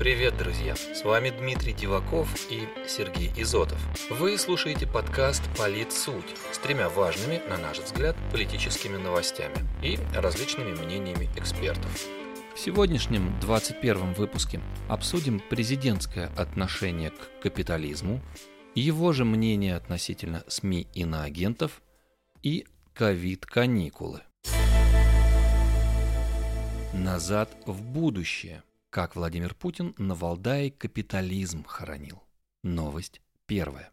Привет, друзья! С вами Дмитрий Диваков и Сергей Изотов. Вы слушаете подкаст «Полит суть» с тремя важными, на наш взгляд, политическими новостями и различными мнениями экспертов. В сегодняшнем 21 выпуске обсудим президентское отношение к капитализму, его же мнение относительно СМИ иноагентов и ковид-каникулы. Назад в будущее. Как Владимир Путин на Валдае капитализм хоронил. Новость первая.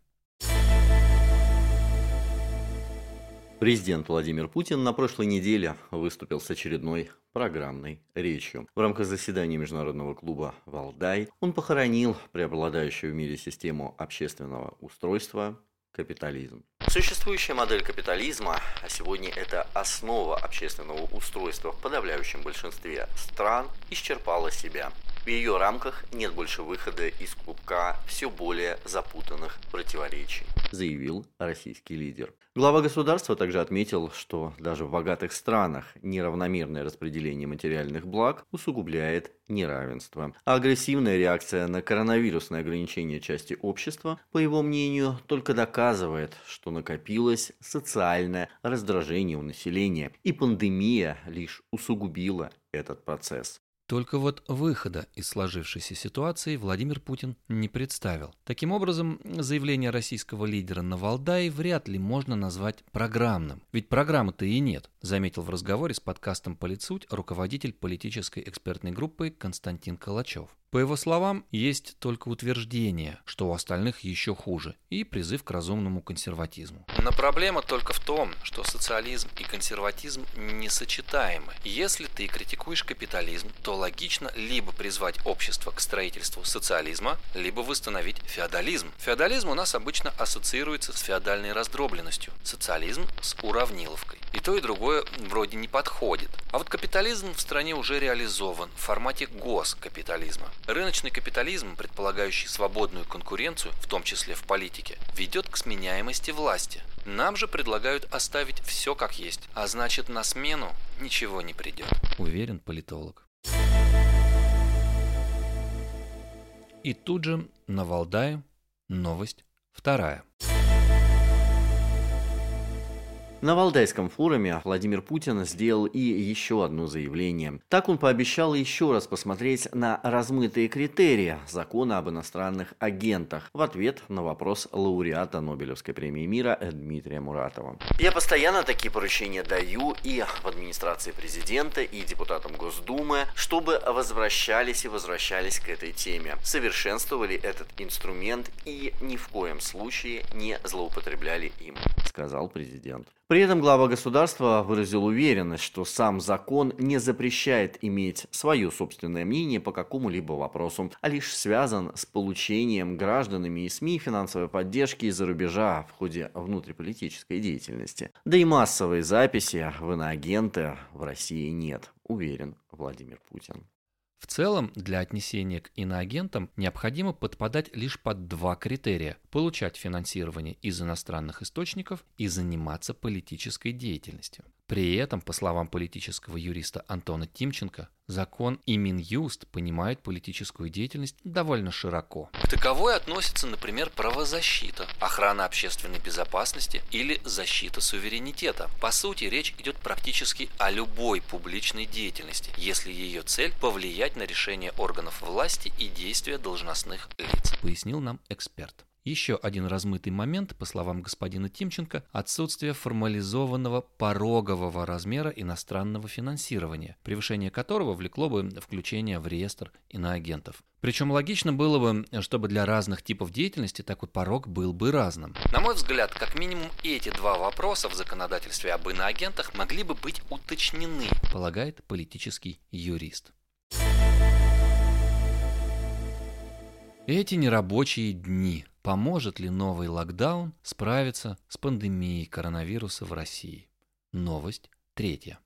Президент Владимир Путин на прошлой неделе выступил с очередной программной речью. В рамках заседания Международного клуба «Валдай» он похоронил преобладающую в мире систему общественного устройства капитализм. Существующая модель капитализма, а сегодня это основа общественного устройства в подавляющем большинстве стран, исчерпала себя. В ее рамках нет больше выхода из клубка все более запутанных противоречий, заявил российский лидер. Глава государства также отметил, что даже в богатых странах неравномерное распределение материальных благ усугубляет неравенство. А агрессивная реакция на коронавирусное ограничение части общества, по его мнению, только доказывает, что накопилось социальное раздражение у населения, и пандемия лишь усугубила этот процесс. Только вот выхода из сложившейся ситуации Владимир Путин не представил. Таким образом, заявление российского лидера на Валдае вряд ли можно назвать программным. Ведь программы-то и нет, заметил в разговоре с подкастом «Политсуть» руководитель политической экспертной группы Константин Калачев. По его словам, есть только утверждение, что у остальных еще хуже, и призыв к разумному консерватизму. Но проблема только в том, что социализм и консерватизм несочетаемы. Если ты критикуешь капитализм, то логично либо призвать общество к строительству социализма, либо восстановить феодализм. Феодализм у нас обычно ассоциируется с феодальной раздробленностью, социализм с уравниловкой. И то, и другое вроде не подходит. А вот капитализм в стране уже реализован в формате госкапитализма. Рыночный капитализм, предполагающий свободную конкуренцию, в том числе в политике, ведет к сменяемости власти. Нам же предлагают оставить все как есть, а значит на смену ничего не придет. Уверен политолог. И тут же на Валдае новость вторая. На Валдайском форуме Владимир Путин сделал и еще одно заявление. Так он пообещал еще раз посмотреть на размытые критерии закона об иностранных агентах в ответ на вопрос лауреата Нобелевской премии мира Дмитрия Муратова. Я постоянно такие поручения даю и в администрации президента, и депутатам Госдумы, чтобы возвращались и возвращались к этой теме, совершенствовали этот инструмент и ни в коем случае не злоупотребляли им, сказал президент. При этом глава государства выразил уверенность, что сам закон не запрещает иметь свое собственное мнение по какому-либо вопросу, а лишь связан с получением гражданами и СМИ финансовой поддержки из-за рубежа в ходе внутриполитической деятельности. Да и массовой записи в иноагенты в России нет, уверен Владимир Путин. В целом, для отнесения к иноагентам необходимо подпадать лишь под два критерия – получать финансирование из иностранных источников и заниматься политической деятельностью. При этом, по словам политического юриста Антона Тимченко, закон и Минюст понимают политическую деятельность довольно широко. К таковой относится, например, правозащита, охрана общественной безопасности или защита суверенитета. По сути, речь идет практически о любой публичной деятельности, если ее цель – повлиять на решение органов власти и действия должностных лиц, пояснил нам эксперт. Еще один размытый момент, по словам господина Тимченко, отсутствие формализованного порогового размера иностранного финансирования, превышение которого влекло бы включение в реестр иноагентов. Причем логично было бы, чтобы для разных типов деятельности такой порог был бы разным. На мой взгляд, как минимум эти два вопроса в законодательстве об иноагентах могли бы быть уточнены, полагает политический юрист. Эти нерабочие дни – Поможет ли новый локдаун справиться с пандемией коронавируса в России? Новость третья.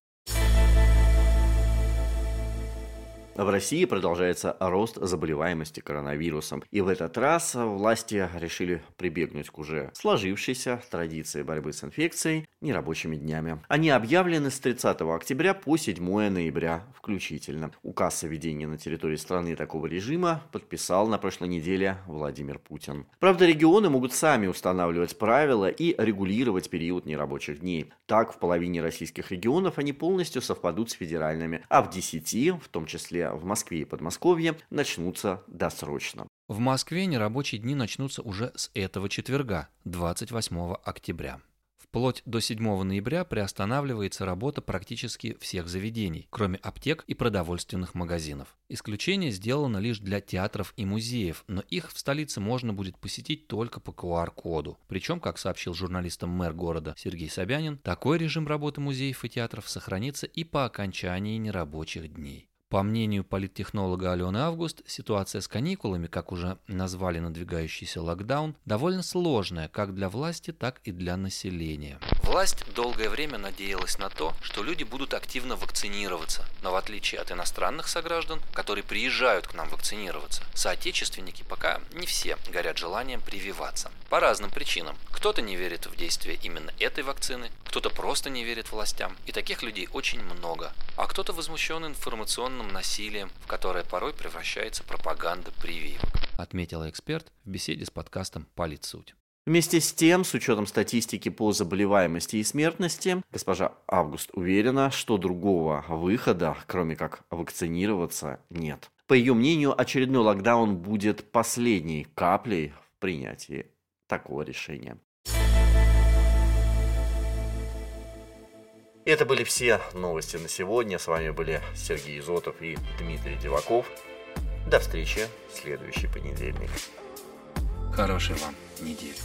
В России продолжается рост заболеваемости коронавирусом. И в этот раз власти решили прибегнуть к уже сложившейся традиции борьбы с инфекцией нерабочими днями. Они объявлены с 30 октября по 7 ноября включительно. Указ о введении на территории страны такого режима подписал на прошлой неделе Владимир Путин. Правда, регионы могут сами устанавливать правила и регулировать период нерабочих дней. Так, в половине российских регионов они полностью совпадут с федеральными, а в 10, в том числе в Москве и Подмосковье, начнутся досрочно. В Москве нерабочие дни начнутся уже с этого четверга, 28 октября. Вплоть до 7 ноября приостанавливается работа практически всех заведений, кроме аптек и продовольственных магазинов. Исключение сделано лишь для театров и музеев, но их в столице можно будет посетить только по QR-коду. Причем, как сообщил журналистам мэр города Сергей Собянин, такой режим работы музеев и театров сохранится и по окончании нерабочих дней. По мнению политтехнолога Алены Август, ситуация с каникулами, как уже назвали надвигающийся локдаун, довольно сложная как для власти, так и для населения. Власть долгое время надеялась на то, что люди будут активно вакцинироваться, но в отличие от иностранных сограждан, которые приезжают к нам вакцинироваться, соотечественники пока не все горят желанием прививаться. По разным причинам. Кто-то не верит в действие именно этой вакцины, кто-то просто не верит властям, и таких людей очень много. А кто-то возмущен информационным насилием, в которое порой превращается пропаганда прививок. Отметила эксперт в беседе с подкастом «Политсуть». Вместе с тем, с учетом статистики по заболеваемости и смертности, госпожа Август уверена, что другого выхода, кроме как вакцинироваться, нет. По ее мнению, очередной локдаун будет последней каплей в принятии такого решения. Это были все новости на сегодня. С вами были Сергей Изотов и Дмитрий Диваков. До встречи в следующий понедельник. Хорошей вам недели.